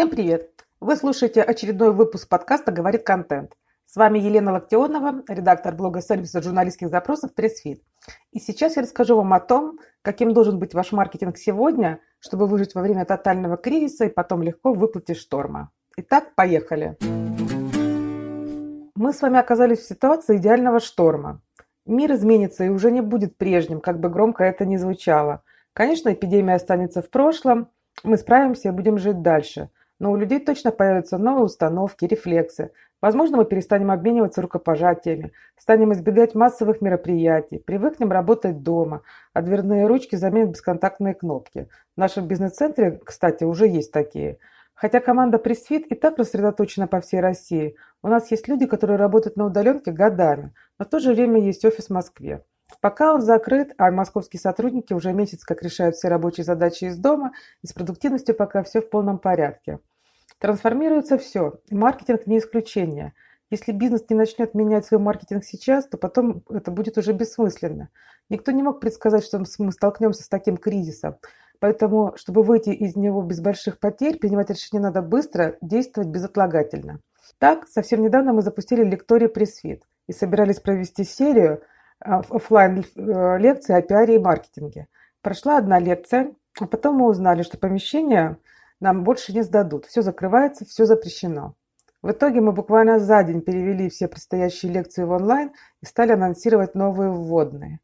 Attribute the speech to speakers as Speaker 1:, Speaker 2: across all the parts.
Speaker 1: Всем привет! Вы слушаете очередной выпуск подкаста «Говорит контент». С вами Елена Локтионова, редактор блога сервиса журналистских запросов «Pressfeed». И сейчас я расскажу вам о том, каким должен быть ваш маркетинг сегодня, чтобы выжить во время тотального кризиса и потом легко выплыть из шторма. Итак, поехали! Мы с вами оказались в ситуации идеального шторма. Мир изменится и уже не будет прежним, как бы громко это ни звучало. Конечно, эпидемия останется в прошлом, мы справимся и будем жить дальше – но у людей точно появятся новые установки, рефлексы. Возможно, мы перестанем обмениваться рукопожатиями, станем избегать массовых мероприятий, привыкнем работать дома, а дверные ручки заменят бесконтактные кнопки. В нашем бизнес-центре, кстати, уже есть такие. Хотя команда Пресфит и так рассредоточена по всей России, у нас есть люди, которые работают на удаленке годами, но в то же время есть офис в Москве. Пока он закрыт, а московские сотрудники уже месяц как решают все рабочие задачи из дома, и с продуктивностью пока все в полном порядке. Трансформируется все, и маркетинг не исключение. Если бизнес не начнет менять свой маркетинг сейчас, то потом это будет уже бессмысленно. Никто не мог предсказать, что мы столкнемся с таким кризисом. Поэтому, чтобы выйти из него без больших потерь, принимать решения надо быстро, действовать безотлагательно. Так, совсем недавно мы запустили лекторий пресс-фит и собирались провести серию а, офлайн э, лекций о пиаре и маркетинге. Прошла одна лекция, а потом мы узнали, что помещение нам больше не сдадут. Все закрывается, все запрещено. В итоге мы буквально за день перевели все предстоящие лекции в онлайн и стали анонсировать новые вводные.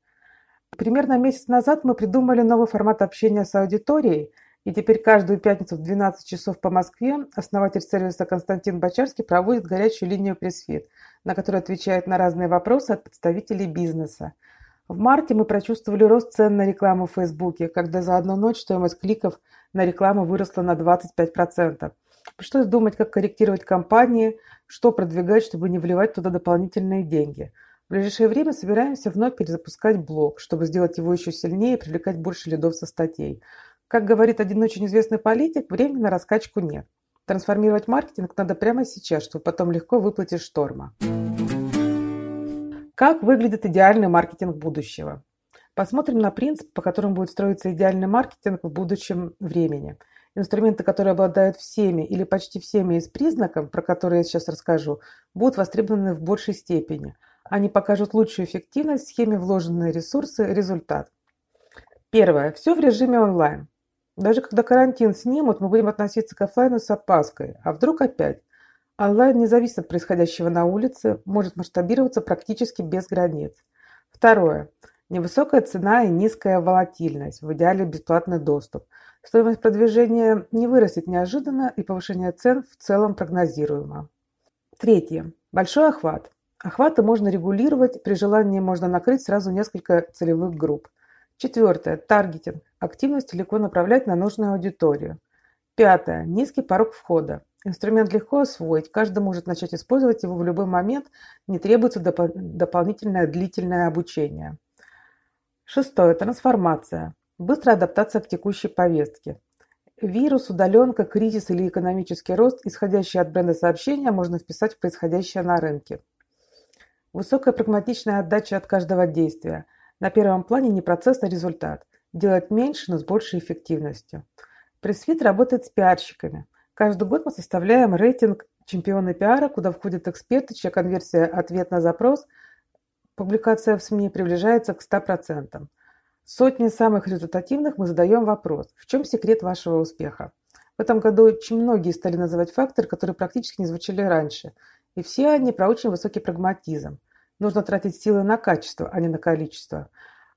Speaker 1: Примерно месяц назад мы придумали новый формат общения с аудиторией, и теперь каждую пятницу в 12 часов по Москве основатель сервиса Константин Бочарский проводит горячую линию пресс-фит, на которой отвечает на разные вопросы от представителей бизнеса. В марте мы прочувствовали рост цен на рекламу в Фейсбуке, когда за одну ночь стоимость кликов на рекламу выросла на 25%. Пришлось думать, как корректировать кампании, что продвигать, чтобы не вливать туда дополнительные деньги. В ближайшее время собираемся вновь перезапускать блог, чтобы сделать его еще сильнее и привлекать больше лидов со статей. Как говорит один очень известный политик, времени на раскачку нет. Трансформировать маркетинг надо прямо сейчас, чтобы потом легко выплыть из шторма. Как выглядит идеальный маркетинг будущего? Посмотрим на принцип, по которому будет строиться идеальный маркетинг в будущем времени. Инструменты, которые обладают всеми или почти всеми из признаков, про которые я сейчас расскажу, будут востребованы в большей степени. Они покажут лучшую эффективность в схеме вложенные ресурсы, результат. Первое. Все в режиме онлайн. Даже когда карантин снимут, мы будем относиться к офлайну с опаской. А вдруг опять? Онлайн не зависит от происходящего на улице, может масштабироваться практически без границ. Второе. Невысокая цена и низкая волатильность, в идеале бесплатный доступ. Стоимость продвижения не вырастет неожиданно и повышение цен в целом прогнозируемо. Третье. Большой охват. Охваты можно регулировать, при желании можно накрыть сразу несколько целевых групп. Четвертое. Таргетинг. Активность легко направлять на нужную аудиторию. Пятое. Низкий порог входа. Инструмент легко освоить, каждый может начать использовать его в любой момент, не требуется доп дополнительное длительное обучение. Шестое. Трансформация. Быстрая адаптация к текущей повестке. Вирус, удаленка, кризис или экономический рост, исходящие от бренда сообщения, можно вписать в происходящее на рынке. Высокая прагматичная отдача от каждого действия. На первом плане не процесс, а результат. Делать меньше, но с большей эффективностью. Pressfeed работает с пиарщиками. Каждый год мы составляем рейтинг чемпионы пиара, куда входят эксперты, чья конверсия «ответ на запрос» публикация в СМИ приближается к 100%. Сотне самых результативных мы задаем вопрос, в чем секрет вашего успеха? В этом году очень многие стали называть факторы, которые практически не звучали раньше. И все они про очень высокий прагматизм. Нужно тратить силы на качество, а не на количество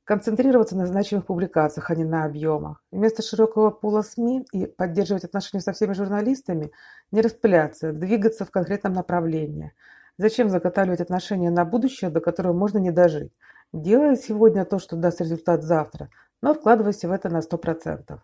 Speaker 1: концентрироваться на значимых публикациях, а не на объемах. Вместо широкого пула СМИ и поддерживать отношения со всеми журналистами, не распыляться, двигаться в конкретном направлении. Зачем заготавливать отношения на будущее, до которого можно не дожить? Делай сегодня то, что даст результат завтра, но вкладывайся в это на 100%.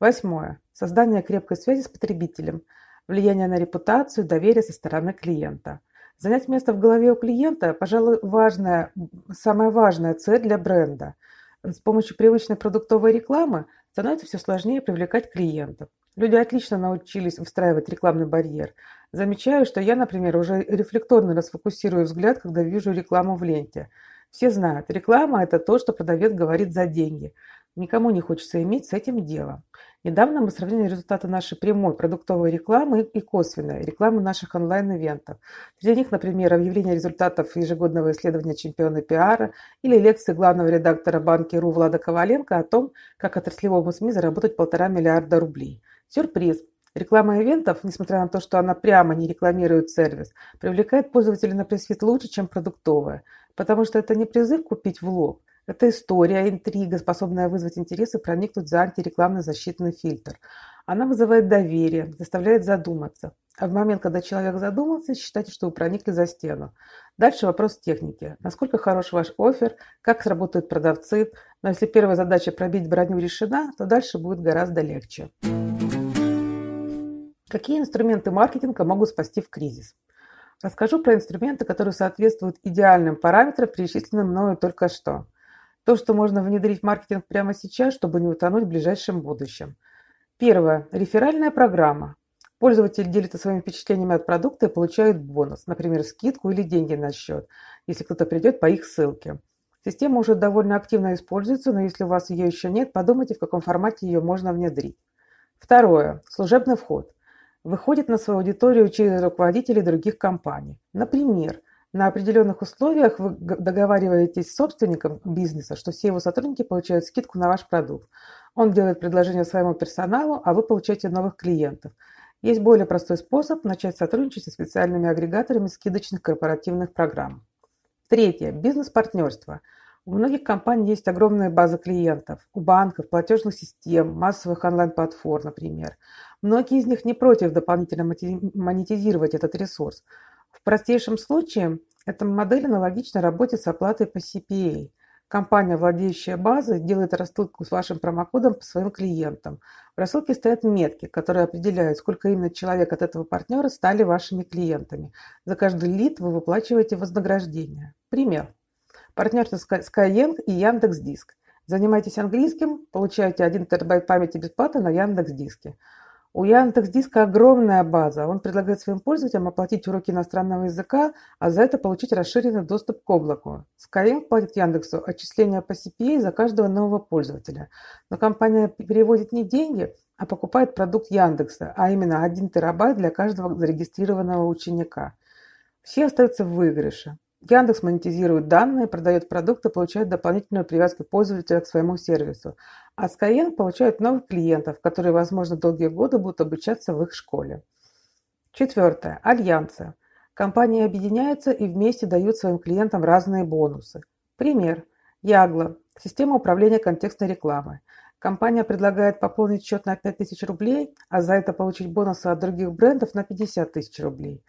Speaker 1: Восьмое. Создание крепкой связи с потребителем. Влияние на репутацию, доверие со стороны клиента. Занять место в голове у клиента, пожалуй, важная, самая важная цель для бренда. С помощью привычной продуктовой рекламы становится все сложнее привлекать клиентов. Люди отлично научились выстраивать рекламный барьер. Замечаю, что я, например, уже рефлекторно расфокусирую взгляд, когда вижу рекламу в ленте. Все знают, реклама – это то, что продавец говорит за деньги. Никому не хочется иметь с этим дело. Недавно мы сравнили результаты нашей прямой продуктовой рекламы и косвенной рекламы наших онлайн-ивентов. Среди них, например, объявление результатов ежегодного исследования чемпиона пиара или лекции главного редактора банки.ру Влада Коваленко о том, как отраслевому СМИ заработать полтора миллиарда рублей. Сюрприз! Реклама ивентов, несмотря на то, что она прямо не рекламирует сервис, привлекает пользователей на пресс лучше, чем продуктовая, потому что это не призыв купить в лоб, это история, интрига, способная вызвать интерес и проникнуть за антирекламный защитный фильтр. Она вызывает доверие, заставляет задуматься. А в момент, когда человек задумался, считайте, что вы проникли за стену. Дальше вопрос техники. Насколько хорош ваш офер, как сработают продавцы. Но если первая задача пробить броню решена, то дальше будет гораздо легче. Какие инструменты маркетинга могут спасти в кризис? Расскажу про инструменты, которые соответствуют идеальным параметрам, перечисленным мною только что – то, что можно внедрить в маркетинг прямо сейчас, чтобы не утонуть в ближайшем будущем. Первое. Реферальная программа. Пользователь делится своими впечатлениями от продукта и получает бонус, например, скидку или деньги на счет, если кто-то придет по их ссылке. Система уже довольно активно используется, но если у вас ее еще нет, подумайте, в каком формате ее можно внедрить. Второе. Служебный вход. Выходит на свою аудиторию через руководителей других компаний. Например, на определенных условиях вы договариваетесь с собственником бизнеса, что все его сотрудники получают скидку на ваш продукт. Он делает предложение своему персоналу, а вы получаете новых клиентов. Есть более простой способ начать сотрудничать со специальными агрегаторами скидочных корпоративных программ. Третье. Бизнес-партнерство. У многих компаний есть огромная база клиентов. У банков, платежных систем, массовых онлайн-платформ, например. Многие из них не против дополнительно монетизировать этот ресурс. В простейшем случае эта модель аналогична работе с оплатой по CPA. Компания, владеющая базой, делает рассылку с вашим промокодом по своим клиентам. В рассылке стоят метки, которые определяют, сколько именно человек от этого партнера стали вашими клиентами. За каждый лид вы выплачиваете вознаграждение. Пример. Партнерство Skyeng и Яндекс.Диск. Занимайтесь английским, получаете 1 терабайт памяти бесплатно на Яндекс.Диске. У Яндекс.Диска огромная база. Он предлагает своим пользователям оплатить уроки иностранного языка, а за это получить расширенный доступ к облаку. Skyeng платит Яндексу отчисления по CPA за каждого нового пользователя. Но компания переводит не деньги, а покупает продукт Яндекса, а именно 1 терабайт для каждого зарегистрированного ученика. Все остаются в выигрыше. Яндекс монетизирует данные, продает продукты, получает дополнительную привязку пользователя к своему сервису. А Skyeng получает новых клиентов, которые, возможно, долгие годы будут обучаться в их школе. Четвертое. Альянсы. Компании объединяются и вместе дают своим клиентам разные бонусы. Пример. Ягла. Система управления контекстной рекламой. Компания предлагает пополнить счет на 5000 рублей, а за это получить бонусы от других брендов на 50 тысяч рублей.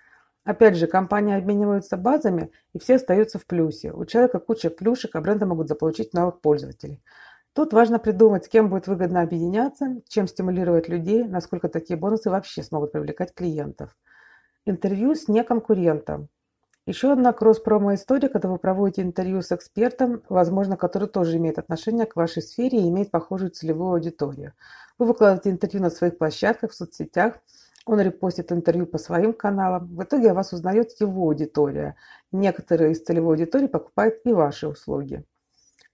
Speaker 1: Опять же, компании обмениваются базами, и все остаются в плюсе. У человека куча плюшек, а бренды могут заполучить новых пользователей. Тут важно придумать, с кем будет выгодно объединяться, чем стимулировать людей, насколько такие бонусы вообще смогут привлекать клиентов. Интервью с неконкурентом. Еще одна кросс-промо-история, когда вы проводите интервью с экспертом, возможно, который тоже имеет отношение к вашей сфере и имеет похожую целевую аудиторию. Вы выкладываете интервью на своих площадках, в соцсетях, он репостит интервью по своим каналам. В итоге о вас узнает его аудитория. Некоторые из целевой аудитории покупают и ваши услуги.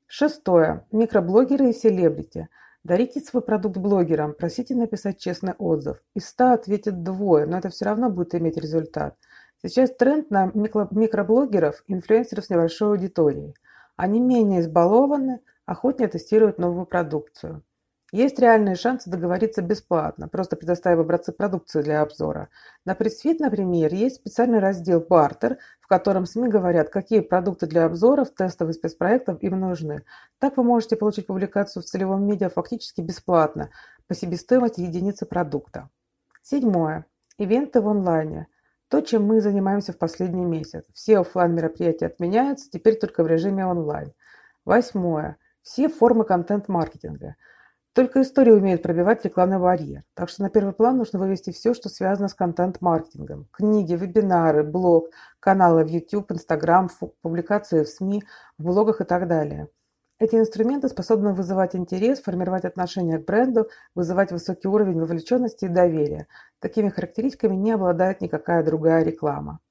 Speaker 1: Шестое. Микроблогеры и селебрити. Дарите свой продукт блогерам, просите написать честный отзыв. Из 100 ответит двое, но это все равно будет иметь результат. Сейчас тренд на микроблогеров, инфлюенсеров с небольшой аудиторией. Они менее избалованы, охотнее тестируют новую продукцию. Есть реальные шансы договориться бесплатно, просто предоставив образцы продукции для обзора. На пресс-фит, например, есть специальный раздел «Бартер», в котором СМИ говорят, какие продукты для обзоров, тестов и спецпроектов им нужны. Так вы можете получить публикацию в целевом медиа фактически бесплатно, по себестоимости единицы продукта. Седьмое. Ивенты в онлайне. То, чем мы занимаемся в последний месяц. Все офлайн мероприятия отменяются, теперь только в режиме онлайн. Восьмое. Все формы контент-маркетинга. Только история умеет пробивать рекламный барьер. Так что на первый план нужно вывести все, что связано с контент-маркетингом. Книги, вебинары, блог, каналы в YouTube, Instagram, публикации в СМИ, в блогах и так далее. Эти инструменты способны вызывать интерес, формировать отношение к бренду, вызывать высокий уровень вовлеченности и доверия. Такими характеристиками не обладает никакая другая реклама.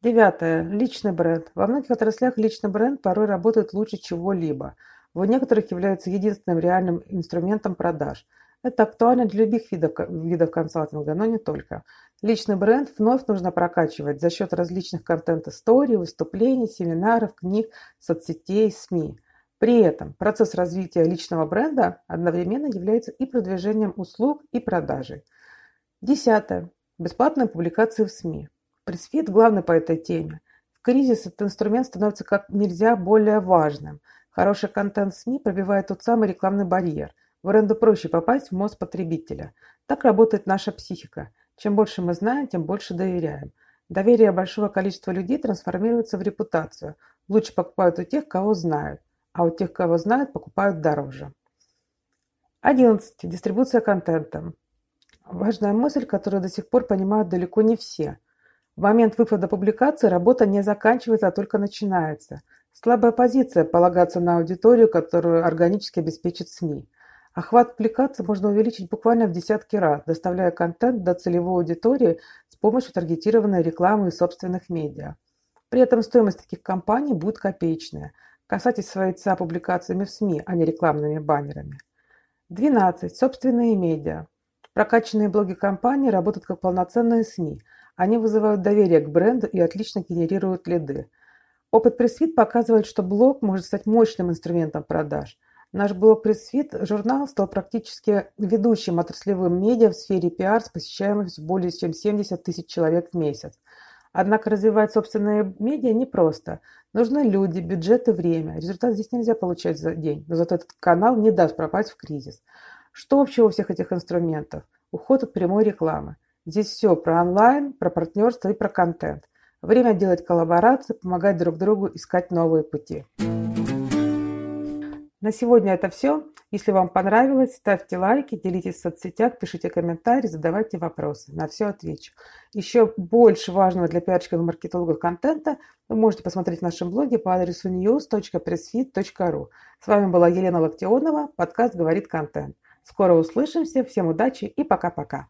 Speaker 1: Девятое. Личный бренд. Во многих отраслях личный бренд порой работает лучше чего-либо – в некоторых являются единственным реальным инструментом продаж. Это актуально для любых видов, видов консалтинга, но не только. Личный бренд вновь нужно прокачивать за счет различных контент-историй, выступлений, семинаров, книг, соцсетей, СМИ. При этом процесс развития личного бренда одновременно является и продвижением услуг, и продажей. Десятое. Бесплатные публикации в СМИ. Pressfeed главный по этой теме. В кризис этот инструмент становится как нельзя более важным. Хороший контент СМИ пробивает тот самый рекламный барьер. В аренду проще попасть в мозг потребителя. Так работает наша психика. Чем больше мы знаем, тем больше доверяем. Доверие большого количества людей трансформируется в репутацию. Лучше покупают у тех, кого знают, а у тех, кого знают, покупают дороже. 11. Дистрибуция контента. Важная мысль, которую до сих пор понимают далеко не все. В момент выхода публикации работа не заканчивается, а только начинается. Слабая позиция – полагаться на аудиторию, которую органически обеспечит СМИ. Охват публикаций можно увеличить буквально в десятки раз, доставляя контент до целевой аудитории с помощью таргетированной рекламы и собственных медиа. При этом стоимость таких кампаний будет копеечная. Касайтесь своей ЦА публикациями в СМИ, а не рекламными баннерами. 12. Собственные медиа. Прокачанные блоги компании работают как полноценные СМИ. Они вызывают доверие к бренду и отлично генерируют лиды. Опыт Pressfeed показывает, что блог может стать мощным инструментом продаж – Наш блог «Pressfeed» журнал стал практически ведущим отраслевым медиа в сфере пиар с посещаемостью более чем 70 тысяч человек в месяц. Однако развивать собственные медиа непросто. Нужны люди, бюджет и время. Результат здесь нельзя получать за день, но зато этот канал не даст пропасть в кризис. Что общего у всех этих инструментов? Уход от прямой рекламы. Здесь все про онлайн, про партнерство и про контент. Время делать коллаборации, помогать друг другу искать новые пути. На сегодня это все. Если вам понравилось, ставьте лайки, делитесь в соцсетях, пишите комментарии, задавайте вопросы. На все отвечу. Еще больше важного для пиарщиков и маркетологов контента вы можете посмотреть в нашем блоге по адресу news.pressfit.ru. С вами была Елена Локтионова, подкаст «Говорит контент». Скоро услышимся, всем удачи и пока-пока.